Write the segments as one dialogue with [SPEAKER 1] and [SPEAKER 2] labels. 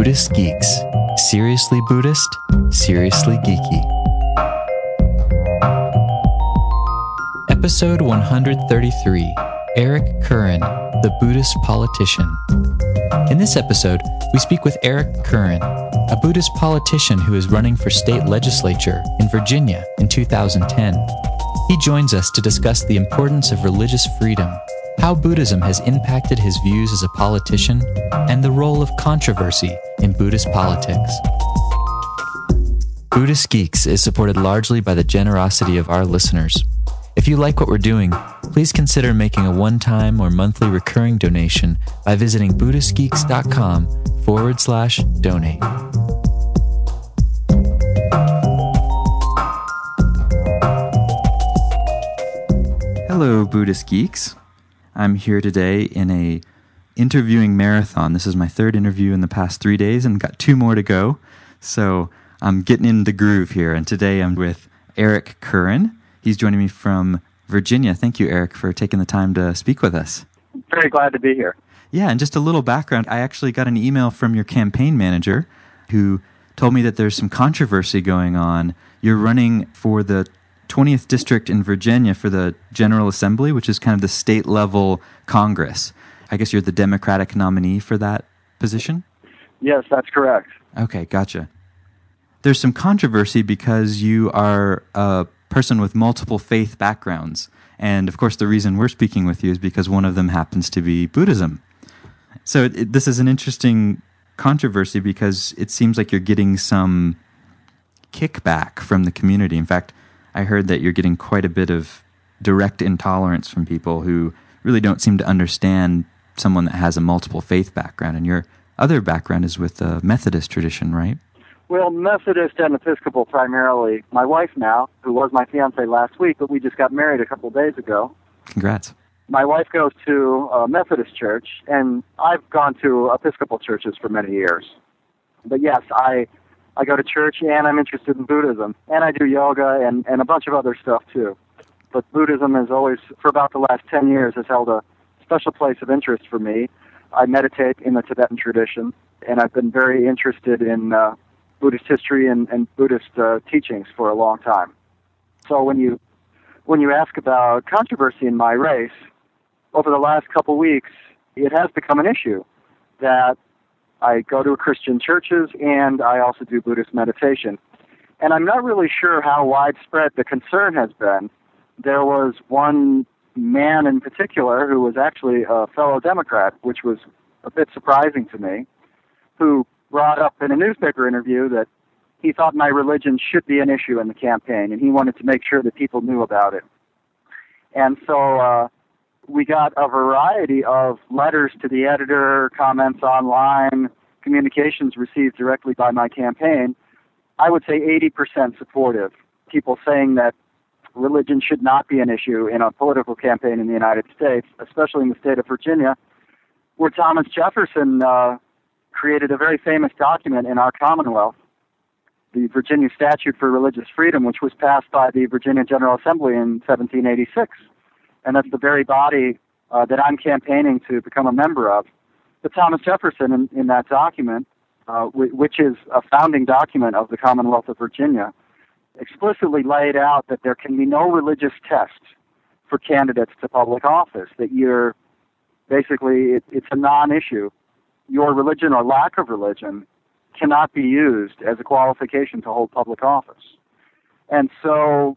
[SPEAKER 1] Buddhist Geeks. Seriously Buddhist, seriously geeky. Episode 133 Erik Curren, the Buddhist politician. In this episode, we speak with Erik Curren, a Buddhist politician who is running for state legislature in Virginia in 2010. He joins us to discuss the importance of religious freedom, how Buddhism has impacted his views as a politician, and the role of controversy in Buddhist politics. Buddhist Geeks is supported largely by the generosity of our listeners. If you like what we're doing, please consider making a one time or monthly recurring donation by visiting BuddhistGeeks.com forward slash donate. Hello, Buddhist Geeks. I'm here today in a interviewing marathon. This is my third interview in the past three days and got two more to go. So I'm getting in the groove here. And today I'm with Erik Curren. He's joining me from Virginia. Thank you, Erik, for taking the time to speak with us.
[SPEAKER 2] Very glad to be here.
[SPEAKER 1] Yeah, and just a little background. I actually got an email from your campaign manager who told me that there's some controversy going on. You're running for the 20th district in Virginia for the General Assembly, which is kind of the state level Congress. I guess you're the Democratic nominee for that position?
[SPEAKER 2] Yes, that's correct.
[SPEAKER 1] Okay, gotcha. There's some controversy because you are a person with multiple faith backgrounds. And of course, the reason we're speaking with you is because one of them happens to be Buddhism. So it, this is an interesting controversy because it seems like you're getting some kickback from the community. In fact, I heard that you're getting quite a bit of direct intolerance from people who really don't seem to understand someone that has a multiple faith background. And your other background is with the Methodist tradition, right?
[SPEAKER 2] Well, Methodist and Episcopal primarily. My wife now, who was my fiance last week, but we just got married a couple of days ago.
[SPEAKER 1] Congrats.
[SPEAKER 2] My wife goes to a Methodist church, and I've gone to Episcopal churches for many years. But yes, I I go to church and I'm interested in Buddhism, and I do yoga and and a bunch of other stuff too. But Buddhism has always, for about the last ten years, has held a special place of interest for me. I meditate in the Tibetan tradition, and I've been very interested in uh, Buddhist history and, and Buddhist uh, teachings for a long time. So when you when you ask about controversy in my race, over the last couple weeks, it has become an issue that I go to Christian churches and I also do Buddhist meditation. And I'm not really sure how widespread the concern has been. There was one man in particular who was actually a fellow Democrat, which was a bit surprising to me, who brought up in a newspaper interview that he thought my religion should be an issue in the campaign and he wanted to make sure that people knew about it. And so uh, we got a variety of letters to the editor, comments online, communications received directly by my campaign. I would say 80% supportive. People saying that religion should not be an issue in a political campaign in the United States, especially in the state of Virginia, where Thomas Jefferson uh, created a very famous document in our Commonwealth, the Virginia Statute for Religious Freedom, which was passed by the Virginia General Assembly in 1786. And that's the very body uh, that I'm campaigning to become a member of. But Thomas Jefferson, in, in that document, uh, w- which is a founding document of the Commonwealth of Virginia, explicitly laid out that there can be no religious test for candidates to public office, that you're basically, it, it's a non issue. Your religion or lack of religion cannot be used as a qualification to hold public office. And so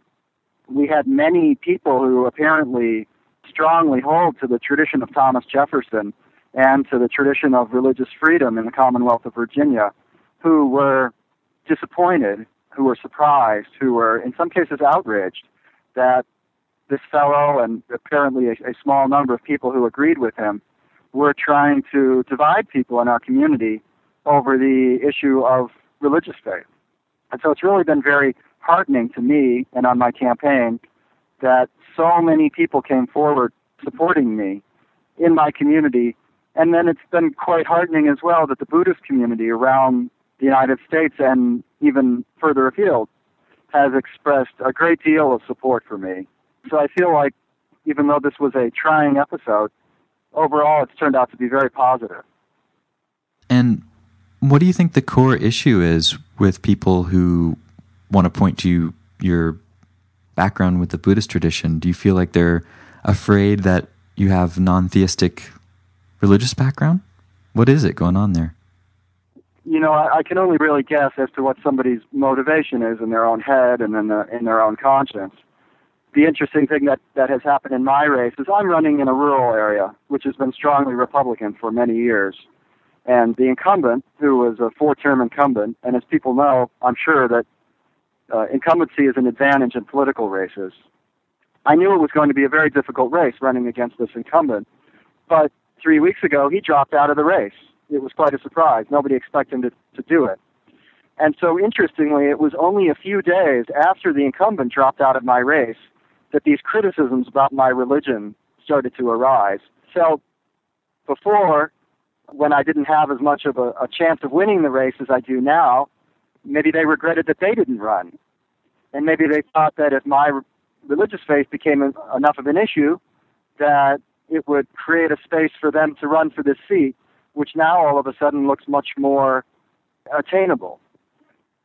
[SPEAKER 2] we had many people who apparently strongly hold to the tradition of Thomas Jefferson and to the tradition of religious freedom in the Commonwealth of Virginia who were disappointed, who were surprised, who were in some cases outraged that this fellow and apparently a, a small number of people who agreed with him were trying to divide people in our community over the issue of religious faith. And so it's really been very heartening to me and on my campaign that so many people came forward supporting me in my community. And then it's been quite heartening as well that the Buddhist community around the United States and even further afield has expressed a great deal of support for me. So I feel like even though this was a trying episode, overall it's turned out to be very positive.
[SPEAKER 1] And What do you think the core issue is with people who want to point to your background with the Buddhist tradition? Do you feel like they're afraid that you have non theistic religious background? What is it going on there?
[SPEAKER 2] You know, I, I can only really guess as to what somebody's motivation is in their own head and in, the, in their own conscience. The interesting thing that, that has happened in my race is I'm running in a rural area, which has been strongly Republican for many years. And the incumbent, who was a four term incumbent, and as people know, I'm sure that uh, incumbency is an advantage in political races. I knew it was going to be a very difficult race running against this incumbent, but three weeks ago he dropped out of the race. It was quite a surprise. Nobody expected him to, to do it. And so, interestingly, it was only a few days after the incumbent dropped out of my race that these criticisms about my religion started to arise. So, before, when I didn't have as much of a, a chance of winning the race as I do now, maybe they regretted that they didn't run. And maybe they thought that if my religious faith became enough of an issue, that it would create a space for them to run for this seat, which now all of a sudden looks much more attainable.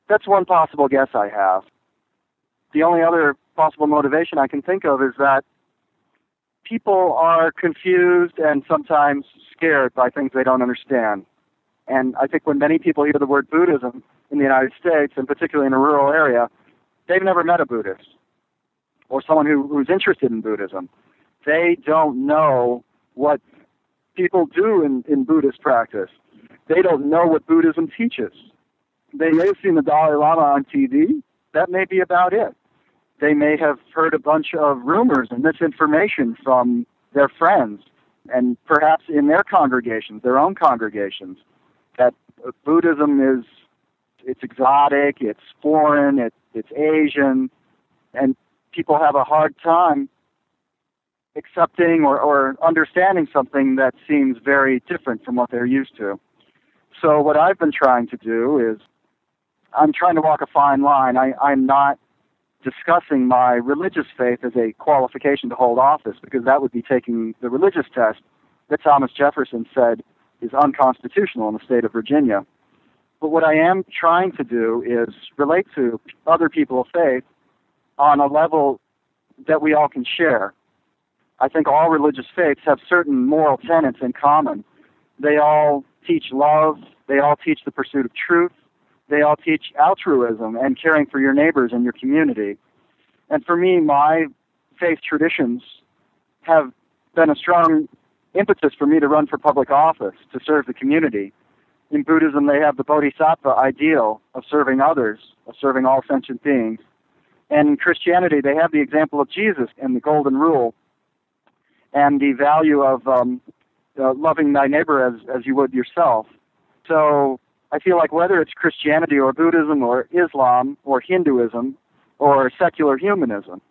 [SPEAKER 2] That's one possible guess I have. The only other possible motivation I can think of is that people are confused and sometimes scared by things they don't understand. And I think when many people hear the word Buddhism in the United States, and particularly in a rural area, they've never met a Buddhist or someone who, who's interested in Buddhism. They don't know what people do in, in Buddhist practice. They don't know what Buddhism teaches. They may have seen the Dalai Lama on TV. That may be about it. They may have heard a bunch of rumors and misinformation from their friends and perhaps in their congregations, their own congregations, that Buddhism is it's exotic, it's foreign, it, it's Asian, and people have a hard time accepting or, or understanding something that seems very different from what they're used to. So what I've been trying to do is I'm trying to walk a fine line. I, I'm not discussing my religious faith as a qualification to hold office because that would be taking the religious test that Thomas Jefferson said is unconstitutional in the state of Virginia. But what I am trying to do is relate to other people of faith on a level that we all can share. I think all religious faiths have certain moral tenets in common. They all teach love, they all teach the pursuit of truth, they all teach altruism and caring for your neighbors and your community. And for me, my faith traditions have been a strong impetus for me to run for public office, to serve the community. In Buddhism, they have the bodhisattva ideal of serving others, of serving all sentient beings. And in Christianity, they have the example of Jesus and the Golden Rule and the value of um, uh, loving thy neighbor as, as you would yourself. So I feel like whether it's Christianity or Buddhism or Islam or Hinduism or secular humanism,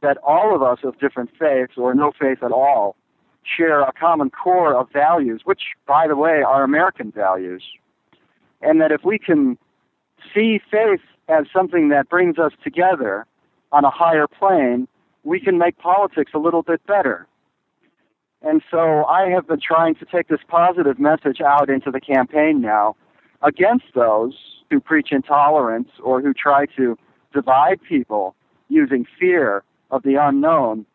[SPEAKER 2] that all of us of different faiths or no faith at all share a common core of values, which, by the way, are American values. And that if we can see faith as something that brings us together on a higher plane, we can make politics a little bit better. And so I have been trying to take this positive message out into the campaign now against those who preach intolerance or who try to divide people using fear of the unknown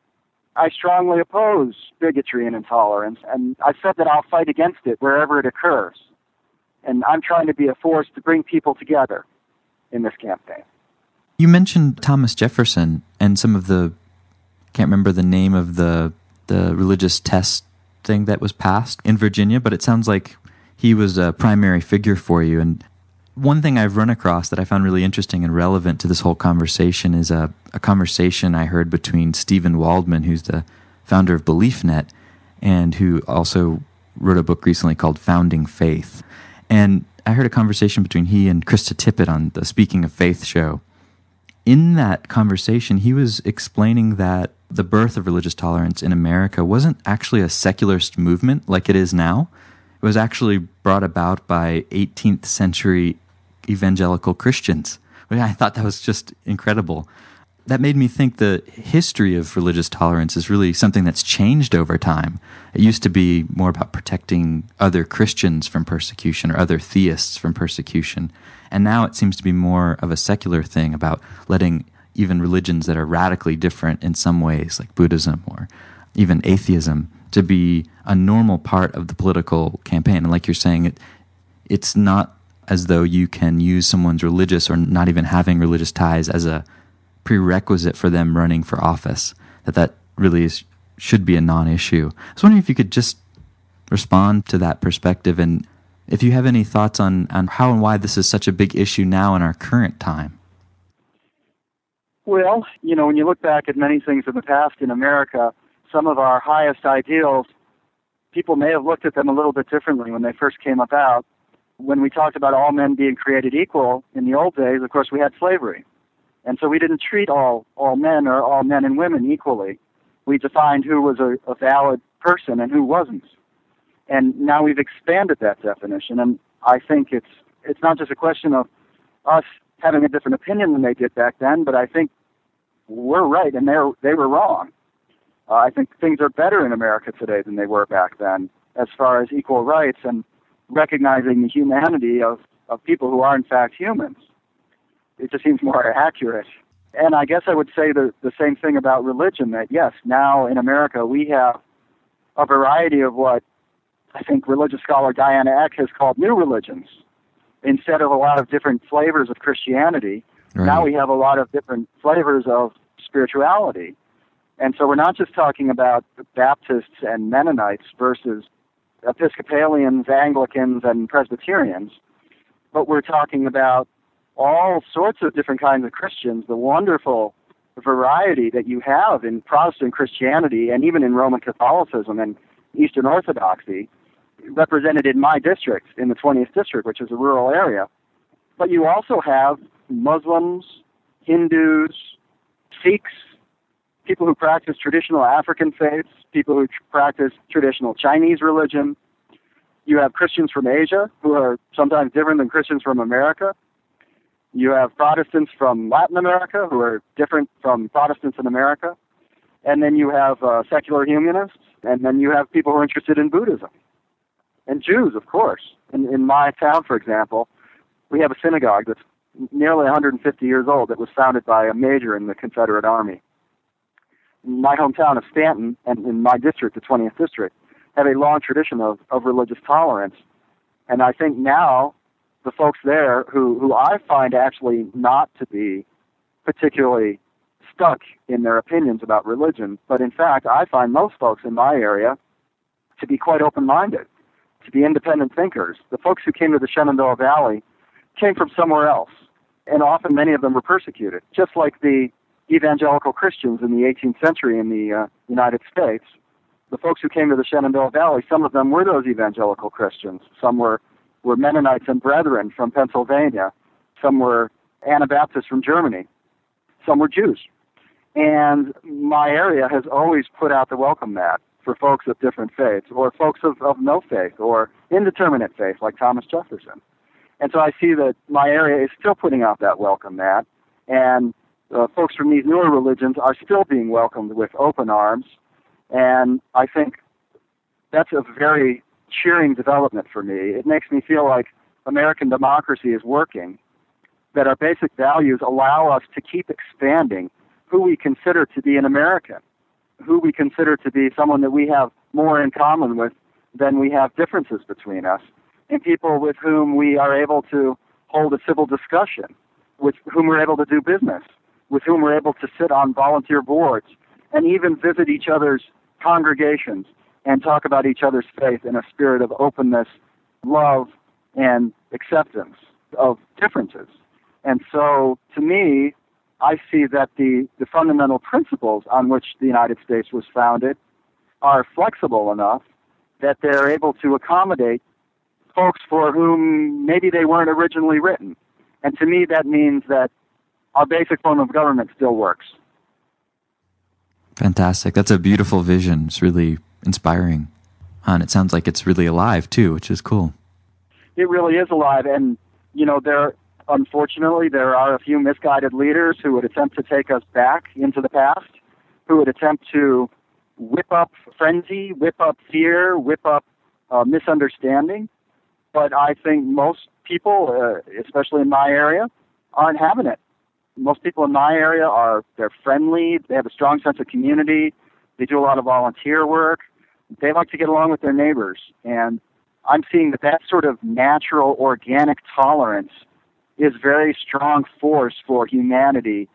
[SPEAKER 2] I strongly oppose bigotry and intolerance, and I've said that I'll fight against it wherever it occurs. And I'm trying to be a force to bring people together in this campaign.
[SPEAKER 1] You mentioned Thomas Jefferson and some of the can't remember the name of the the religious test thing that was passed in Virginia, but it sounds like he was a primary figure for you and one thing I've run across that I found really interesting and relevant to this whole conversation is a, a conversation I heard between Steven Waldman, who's the founder of BeliefNet, and who also wrote a book recently called Founding Faith. And I heard a conversation between he and Krista Tippett on the Speaking of Faith show. In that conversation, he was explaining that the birth of religious tolerance in America wasn't actually a secularist movement like it is now. It was actually brought about by 18th century evangelical Christians. I thought that was just incredible. that made me think the history of religious tolerance is really something that's changed over time. It used to be more about protecting other Christians from persecution or other theists from persecution. And now it seems to be more of a secular thing about letting even religions that are radically different in some ways, like Buddhism or even atheism, to be a normal part of the political campaign. And like you're saying, it, it's not as though you can use someone's religious or not even having religious ties as a prerequisite for them running for office. That that really is, should be a non-issue. I was wondering if you could just respond to that perspective and if you have any thoughts on, on how and why this is such a big issue now in our current time.
[SPEAKER 2] Well, you know, when you look back at many things in the past in America, some of our highest ideals, people may have looked at them a little bit differently when they first came about. When we talked about all men being created equal in the old days, of course, we had slavery. And so we didn't treat all, all men or all men and women equally. We defined who was a, a valid person and who wasn't. And now we've expanded that definition. And I think it's, it's not just a question of us having a different opinion than they did back then, but I think we're right and they're, they were wrong. Uh, I think things are better in America today than they were back then as far as equal rights and recognizing the humanity of, of people who are in fact humans it just seems more accurate. And I guess I would say the, the same thing about religion that, yes, now in America we have a variety of what I think religious scholar Diana Eck has called new religions. Instead of a lot of different flavors of Christianity, right. now we have a lot of different flavors of spirituality. And so we're not just talking about Baptists and Mennonites versus Episcopalians, Anglicans, and Presbyterians, but we're talking about all sorts of different kinds of Christians, the wonderful variety that you have in Protestant Christianity and even in Roman Catholicism and Eastern Orthodoxy, represented in my district, in the 20th district, which is a rural area. But you also have Muslims, Hindus, Sikhs, people who practice traditional African faiths, people who practice traditional Chinese religion. You have Christians from Asia who are sometimes different than Christians from America. You have Protestants from Latin America who are different from Protestants in America. And then you have uh, secular humanists. And then you have people who are interested in Buddhism. And Jews, of course. In, in my town, for example, we have a synagogue that's nearly 150 years old that was founded by a major in the Confederate Army. My hometown of Staunton and in my district, the 20th district, have a long tradition of, of religious tolerance. And I think now the folks there who, who I find actually not to be particularly stuck in their opinions about religion, but in fact, I find most folks in my area to be quite open minded, to be independent thinkers. The folks who came to the Shenandoah Valley came from somewhere else, and often many of them were persecuted, just like the evangelical Christians in the 18th century in the uh, United States. The folks who came to the Shenandoah Valley, some of them were those evangelical Christians. Some were were Mennonites and Brethren from Pennsylvania. Some were Anabaptists from Germany. Some were Jews. And my area has always put out the welcome mat for folks of different faiths, or folks of, of no faith, or indeterminate faith, like Thomas Jefferson. And so I see that my area is still putting out that welcome mat, and uh, folks from these newer religions are still being welcomed with open arms. And I think that's a very cheering development for me. It makes me feel like American democracy is working, that our basic values allow us to keep expanding who we consider to be an American, who we consider to be someone that we have more in common with than we have differences between us, and people with whom we are able to hold a civil discussion, with whom we're able to do business, with whom we're able to sit on volunteer boards, and even visit each other's congregations and talk about each other's faith in a spirit of openness, love, and acceptance of differences. And so, to me, I see that the, the fundamental principles on which the United States was founded are flexible enough that they're able to accommodate folks for whom maybe they weren't originally written. And to me, that means that our basic form of government still works.
[SPEAKER 1] Fantastic. That's a beautiful vision. It's really inspiring. And it sounds like it's really alive too, which is cool.
[SPEAKER 2] It really is alive. And, you know, there, unfortunately, there are a few misguided leaders who would attempt to take us back into the past, who would attempt to whip up frenzy, whip up fear, whip up uh, misunderstanding. But I think most people, uh, especially in my area, aren't having it. Most people in my area are they're friendly, they have a strong sense of community, they do a lot of volunteer work, they like to get along with their neighbors, and I'm seeing that that sort of natural, organic tolerance is very strong force for humanity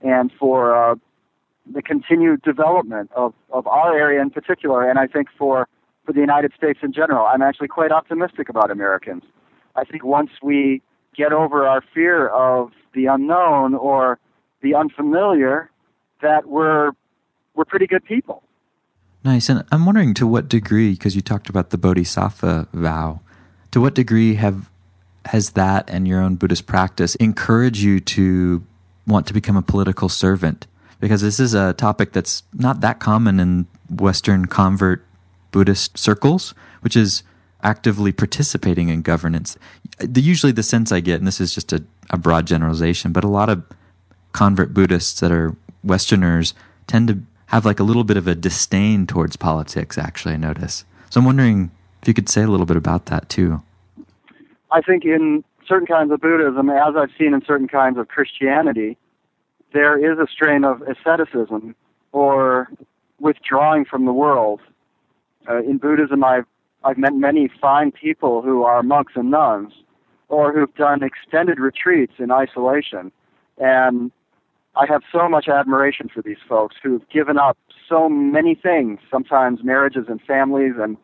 [SPEAKER 2] and for uh, the continued development of, of our area in particular, and I think for, for the United States in general. I'm actually quite optimistic about Americans. I think once we get over our fear of the unknown or the unfamiliar, that we're we're pretty good people.
[SPEAKER 1] Nice. And I'm wondering to what degree, because you talked about the Bodhisattva vow, to what degree have has that and your own Buddhist practice encouraged you to want to become a political servant? Because this is a topic that's not that common in Western convert Buddhist circles, which is actively participating in governance. The, usually, the sense I get, and this is just a, a broad generalization, but a lot of convert Buddhists that are Westerners tend to have like a little bit of a disdain towards politics, actually, I notice. So I'm wondering if you could say a little bit about that too.
[SPEAKER 2] I think in certain kinds of Buddhism, as I've seen in certain kinds of Christianity, there is a strain of asceticism or withdrawing from the world. Uh, in Buddhism, I've I've met many fine people who are monks and nuns, or who've done extended retreats in isolation, and I have so much admiration for these folks who've given up so many things, sometimes marriages and families and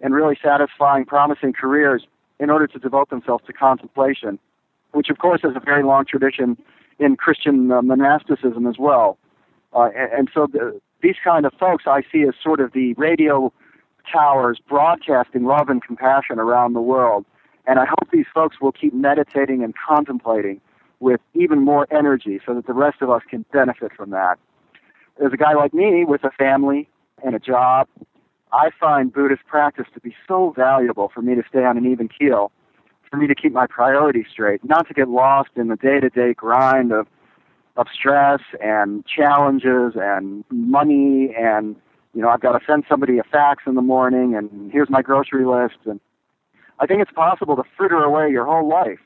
[SPEAKER 2] and really satisfying, promising careers in order to devote themselves to contemplation, which of course has a very long tradition in Christian uh, monasticism as well. Uh, and, and, so the, these kind of folks I see as sort of the radio towers broadcasting love and compassion around the world. And I hope these folks will keep meditating and contemplating with even more energy so that the rest of us can benefit from that. There's a guy like me with a family and a job. I find Buddhist practice to be so valuable for me to stay on an even keel, for me to keep my priorities straight, not to get lost in the day to day grind of of stress and challenges and money and you know I've got to send somebody a fax in the morning and here's my grocery list and I think it's possible to fritter away your whole life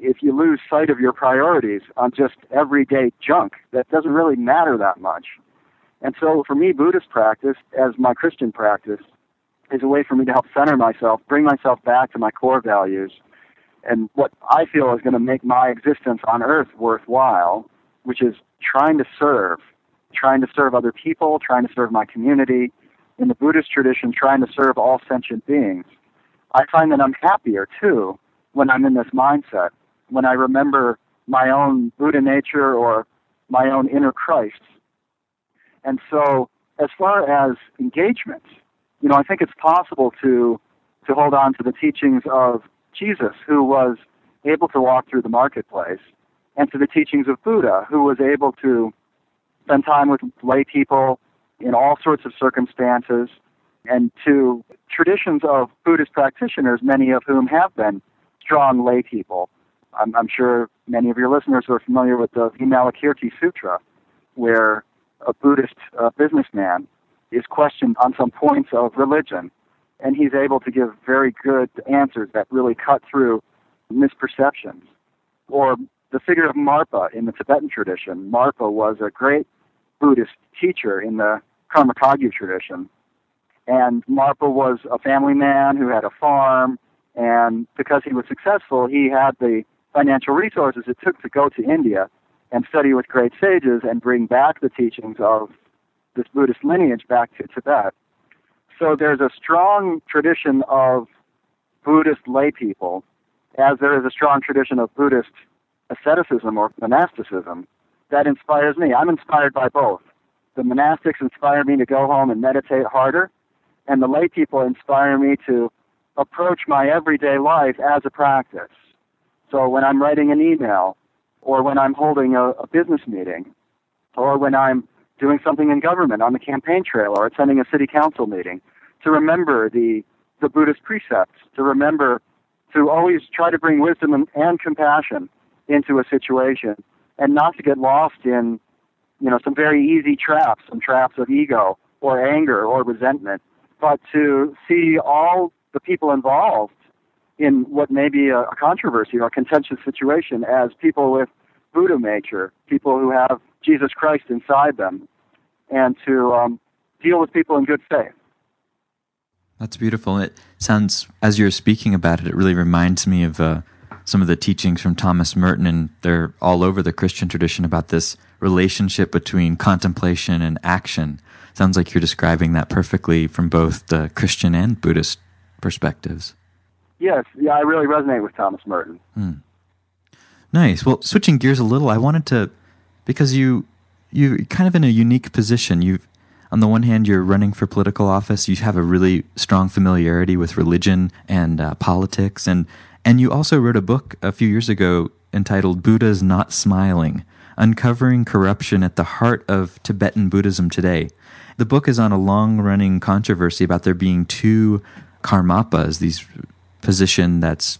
[SPEAKER 2] if you lose sight of your priorities on just everyday junk that doesn't really matter that much. And so for me, Buddhist practice, as my Christian practice, is a way for me to help center myself, bring myself back to my core values, and what I feel is going to make my existence on earth worthwhile, which is trying to serve, trying to serve other people, trying to serve my community. In the Buddhist tradition, trying to serve all sentient beings. I find that I'm happier too when I'm in this mindset when I remember my own Buddha nature or my own inner Christ. And so, as far as engagement, you know, I think it's possible to to hold on to the teachings of Jesus, who was able to walk through the marketplace, and to the teachings of Buddha, who was able to spend time with lay people in all sorts of circumstances, and to traditions of Buddhist practitioners, many of whom have been strong lay people I'm, I'm sure many of your listeners are familiar with the Vimalakirti Sutra, where a Buddhist uh, businessman is questioned on some points of religion, and he's able to give very good answers that really cut through misperceptions. Or the figure of Marpa in the Tibetan tradition. Marpa was a great Buddhist teacher in the Karma Kagyu tradition. And Marpa was a family man who had a farm, and because he was successful, he had the financial resources it took to go to India and study with great sages and bring back the teachings of this Buddhist lineage back to Tibet. So there's a strong tradition of Buddhist lay people, as there is a strong tradition of Buddhist asceticism or monasticism that inspires me. I'm inspired by both. The monastics inspire me to go home and meditate harder, and the lay people inspire me to approach my everyday life as a practice. So when I'm writing an email, or when I'm holding a, a business meeting, or when I'm doing something in government on the campaign trail or attending a city council meeting, to remember the, the Buddhist precepts, to remember to always try to bring wisdom and, and compassion into a situation and not to get lost in, you know, some very easy traps, some traps of ego or anger or resentment, but to see all the people involved in what may be a, a controversy or a contentious situation as people with Buddha nature, people who have Jesus Christ inside them, and to um, deal with people in good faith.
[SPEAKER 1] That's beautiful. It sounds, as you're speaking about it, it really reminds me of uh, some of the teachings from Thomas Merton, and they're all over the Christian tradition about this relationship between contemplation and action. Sounds like you're describing that perfectly from both the Christian and Buddhist perspectives.
[SPEAKER 2] Yes, yeah, I really resonate with Thomas Merton.
[SPEAKER 1] Hmm. Nice. Well, switching gears a little, I wanted to because you you're kind of in a unique position. You've on the one hand, you're running for political office. You have a really strong familiarity with religion and uh, politics, and and you also wrote a book a few years ago entitled "Buddha's Not Smiling: Uncovering Corruption at the Heart of Tibetan Buddhism Today." The book is on a long-running controversy about there being two karmapas, these position that's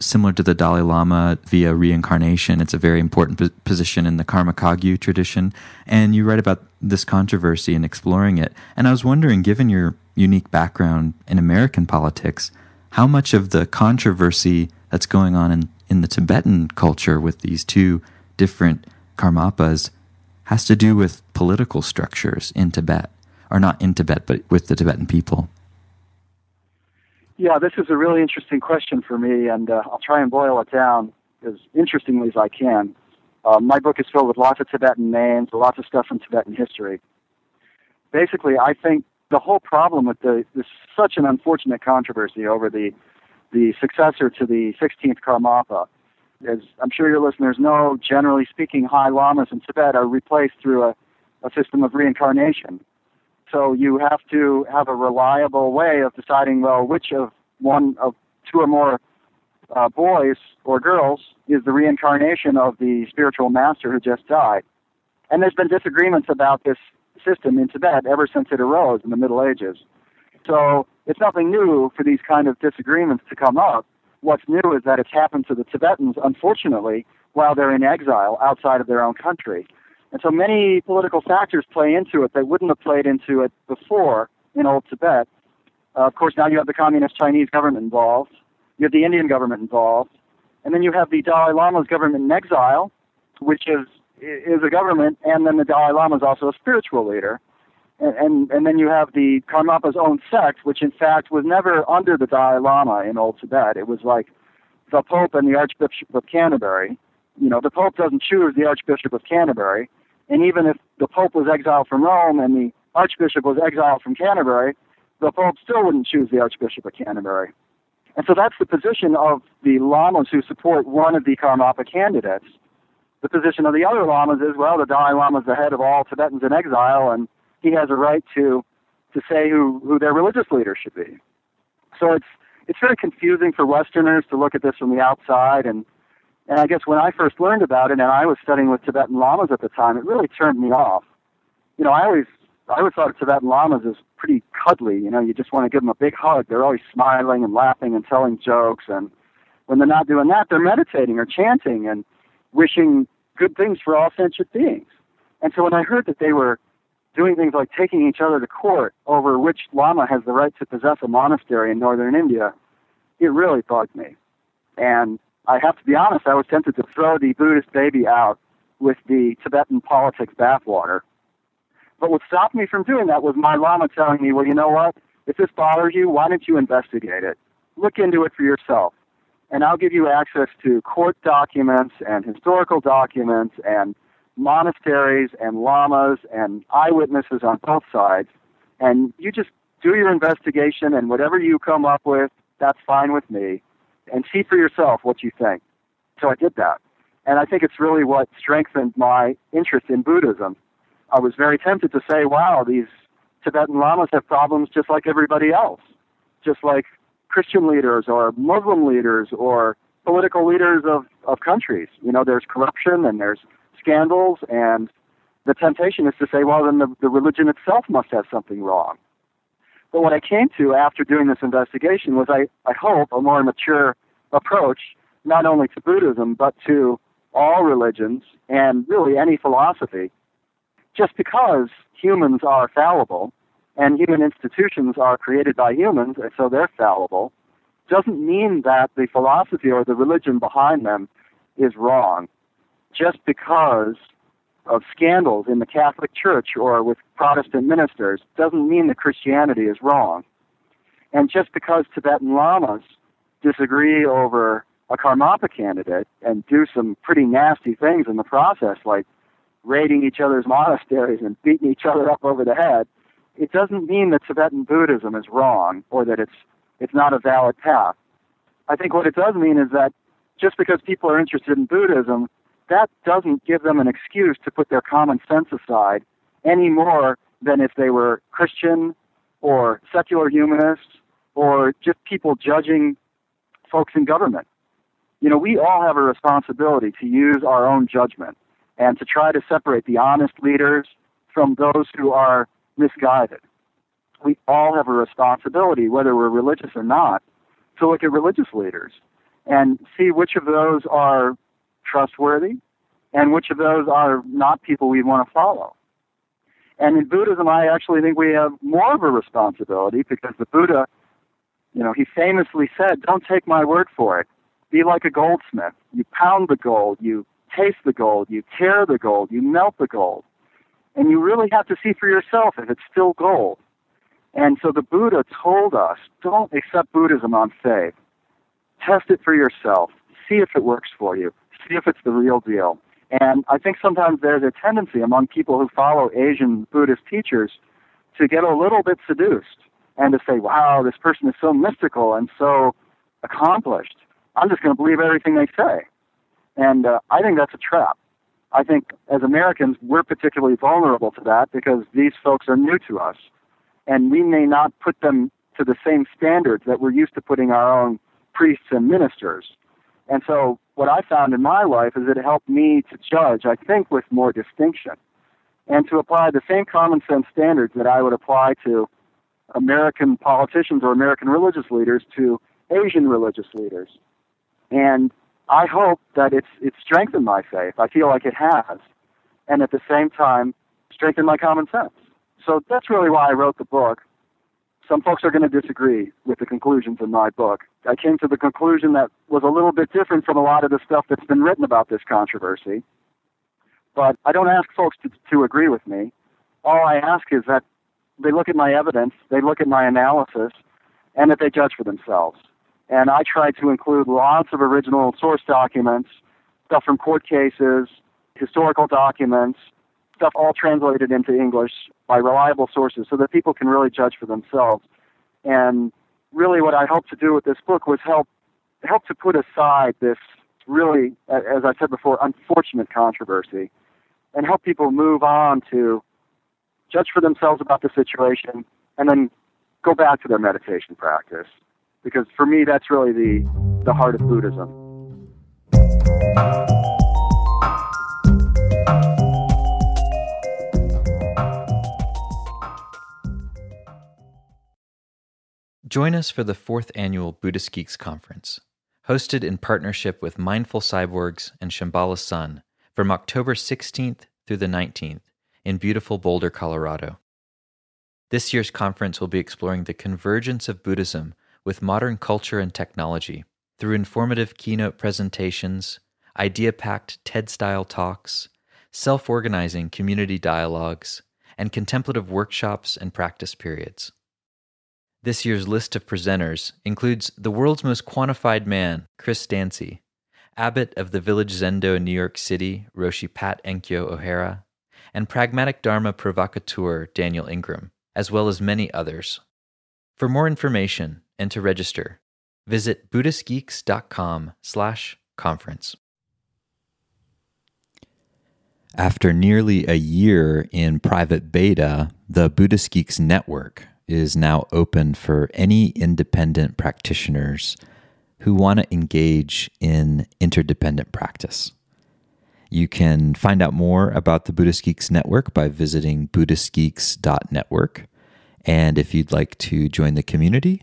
[SPEAKER 1] similar to the Dalai Lama via reincarnation. It's a very important position in the Karma Kagyu tradition. And you write about this controversy and exploring it. And I was wondering, given your unique background in American politics, how much of the controversy that's going on in, in the Tibetan culture with these two different karmapas has to do with political structures in Tibet, or not in Tibet, but with the Tibetan people?
[SPEAKER 2] Yeah, this is a really interesting question for me, and uh, I'll try and boil it down as interestingly as I can. Uh, my book is filled with lots of Tibetan names, lots of stuff from Tibetan history. Basically, I think the whole problem with the this such an unfortunate controversy over the the successor to the 16th Karmapa. As I'm sure your listeners know, generally speaking, high lamas in Tibet are replaced through a, a system of reincarnation. So you have to have a reliable way of deciding, well, which of one of two or more uh, boys or girls is the reincarnation of the spiritual master who just died. And there's been disagreements about this system in Tibet ever since it arose in the Middle Ages. So it's nothing new for these kind of disagreements to come up. What's new is that it's happened to the Tibetans, unfortunately, while they're in exile outside of their own country. And so many political factors play into it that wouldn't have played into it before in old Tibet. Uh, of course, now you have the communist Chinese government involved. You have the Indian government involved. And then you have the Dalai Lama's government in exile, which is is a government, and then the Dalai Lama is also a spiritual leader. And, and, and then you have the Karmapa's own sect, which in fact was never under the Dalai Lama in Old Tibet. It was like the Pope and the Archbishop of Canterbury. You know, the Pope doesn't choose the Archbishop of Canterbury. And even if the Pope was exiled from Rome and the Archbishop was exiled from Canterbury, the Pope still wouldn't choose the Archbishop of Canterbury. And so that's the position of the lamas who support one of the Karmapa candidates. The position of the other lamas is, well, the Dalai Lama is the head of all Tibetans in exile, and he has a right to to say who, who their religious leader should be. So it's it's very confusing for Westerners to look at this from the outside and and I guess when I first learned about it, and I was studying with Tibetan lamas at the time, it really turned me off. You know, I always I always thought of Tibetan lamas as pretty cuddly. You know, you just want to give them a big hug. They're always smiling and laughing and telling jokes, and when they're not doing that, they're meditating or chanting and wishing good things for all sentient beings. And so when I heard that they were doing things like taking each other to court over which lama has the right to possess a monastery in northern India, it really bugged me. And I have to be honest, I was tempted to throw the Buddhist baby out with the Tibetan politics bathwater. But what stopped me from doing that was my Lama telling me, well, you know what? If this bothers you, why don't you investigate it? Look into it for yourself. And I'll give you access to court documents and historical documents and monasteries and lamas and eyewitnesses on both sides. And you just do your investigation, and whatever you come up with, that's fine with me and see for yourself what you think. So I did that. And I think it's really what strengthened my interest in Buddhism. I was very tempted to say, wow, these Tibetan lamas have problems just like everybody else, just like Christian leaders or Muslim leaders or political leaders of, of countries. You know, there's corruption and there's scandals, and the temptation is to say, well, then the, the religion itself must have something wrong. But what I came to after doing this investigation was, I, I hope, a more mature approach not only to Buddhism, but to all religions and really any philosophy. Just because humans are fallible and human institutions are created by humans, and so they're fallible, doesn't mean that the philosophy or the religion behind them is wrong. Just because of scandals in the Catholic Church or with Protestant ministers doesn't mean that Christianity is wrong. And just because Tibetan lamas disagree over a Karmapa candidate and do some pretty nasty things in the process, like raiding each other's monasteries and beating each other up over the head, it doesn't mean that Tibetan Buddhism is wrong or that it's it's not a valid path. I think what it does mean is that just because people are interested in Buddhism, that doesn't give them an excuse to put their common sense aside any more than if they were Christian or secular humanists or just people judging folks in government. You know, we all have a responsibility to use our own judgment and to try to separate the honest leaders from those who are misguided. We all have a responsibility, whether we're religious or not, to look at religious leaders and see which of those are trustworthy and which of those are not people we want to follow. And in Buddhism, I actually think we have more of a responsibility because the Buddha, you know, he famously said, Don't take my word for it. Be like a goldsmith. You pound the gold, you taste the gold, you tear the gold, you melt the gold. And you really have to see for yourself if it's still gold. And so the Buddha told us don't accept Buddhism on faith. Test it for yourself. See if it works for you. See if it's the real deal. And I think sometimes there's a tendency among people who follow Asian Buddhist teachers to get a little bit seduced and to say, wow, this person is so mystical and so accomplished. I'm just going to believe everything they say. And uh, I think that's a trap. I think as Americans, we're particularly vulnerable to that because these folks are new to us. And we may not put them to the same standards that we're used to putting our own priests and ministers. And so what I found in my life is it helped me to judge, I think, with more distinction and to apply the same common sense standards that I would apply to American politicians or American religious leaders to Asian religious leaders. And I hope that it's it's strengthened my faith. I feel like it has. And at the same time, strengthened my common sense. So that's really why I wrote the book. Some folks are going to disagree with the conclusions in my book. I came to the conclusion that was a little bit different from a lot of the stuff that's been written about this controversy. But I don't ask folks to, to agree with me. All I ask is that they look at my evidence, they look at my analysis, and that they judge for themselves. And I try to include lots of original source documents, stuff from court cases, historical documents, stuff all translated into English by reliable sources so that people can really judge for themselves. And really what I hope to do with this book was help help to put aside this really, as I said before, unfortunate controversy and help people move on to judge for themselves about the situation and then go back to their meditation practice. Because for me, that's really the, the heart of Buddhism.
[SPEAKER 1] Join us for the fourth annual Buddhist Geeks Conference, hosted in partnership with Mindful Cyborgs and Shambhala Sun from October 16th through the 19th in beautiful Boulder, Colorado. This year's conference will be exploring the convergence of Buddhism with modern culture and technology through informative keynote presentations, idea packed TED style talks, self organizing community dialogues, and contemplative workshops and practice periods. This year's list of presenters includes the world's most quantified man, Chris Dancy, abbot of the Village Zendo in New York City, Roshi Pat Enkyo O'Hara, and pragmatic Dharma provocateur Daniel Ingram, as well as many others. For more information and to register, visit buddhistgeeks.com slash conference. After nearly a year in private beta, the Buddhist Geeks Network is now open for any independent practitioners who want to engage in interdependent practice. You can find out more about the Buddhist Geeks Network by visiting BuddhistGeeks.network. And if you'd like to join the community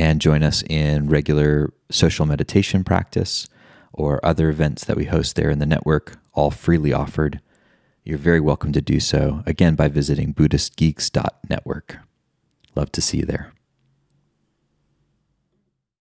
[SPEAKER 1] and join us in regular social meditation practice or other events that we host there in the network, all freely offered, you're very welcome to do so, again, by visiting BuddhistGeeks.network. Love to see you there.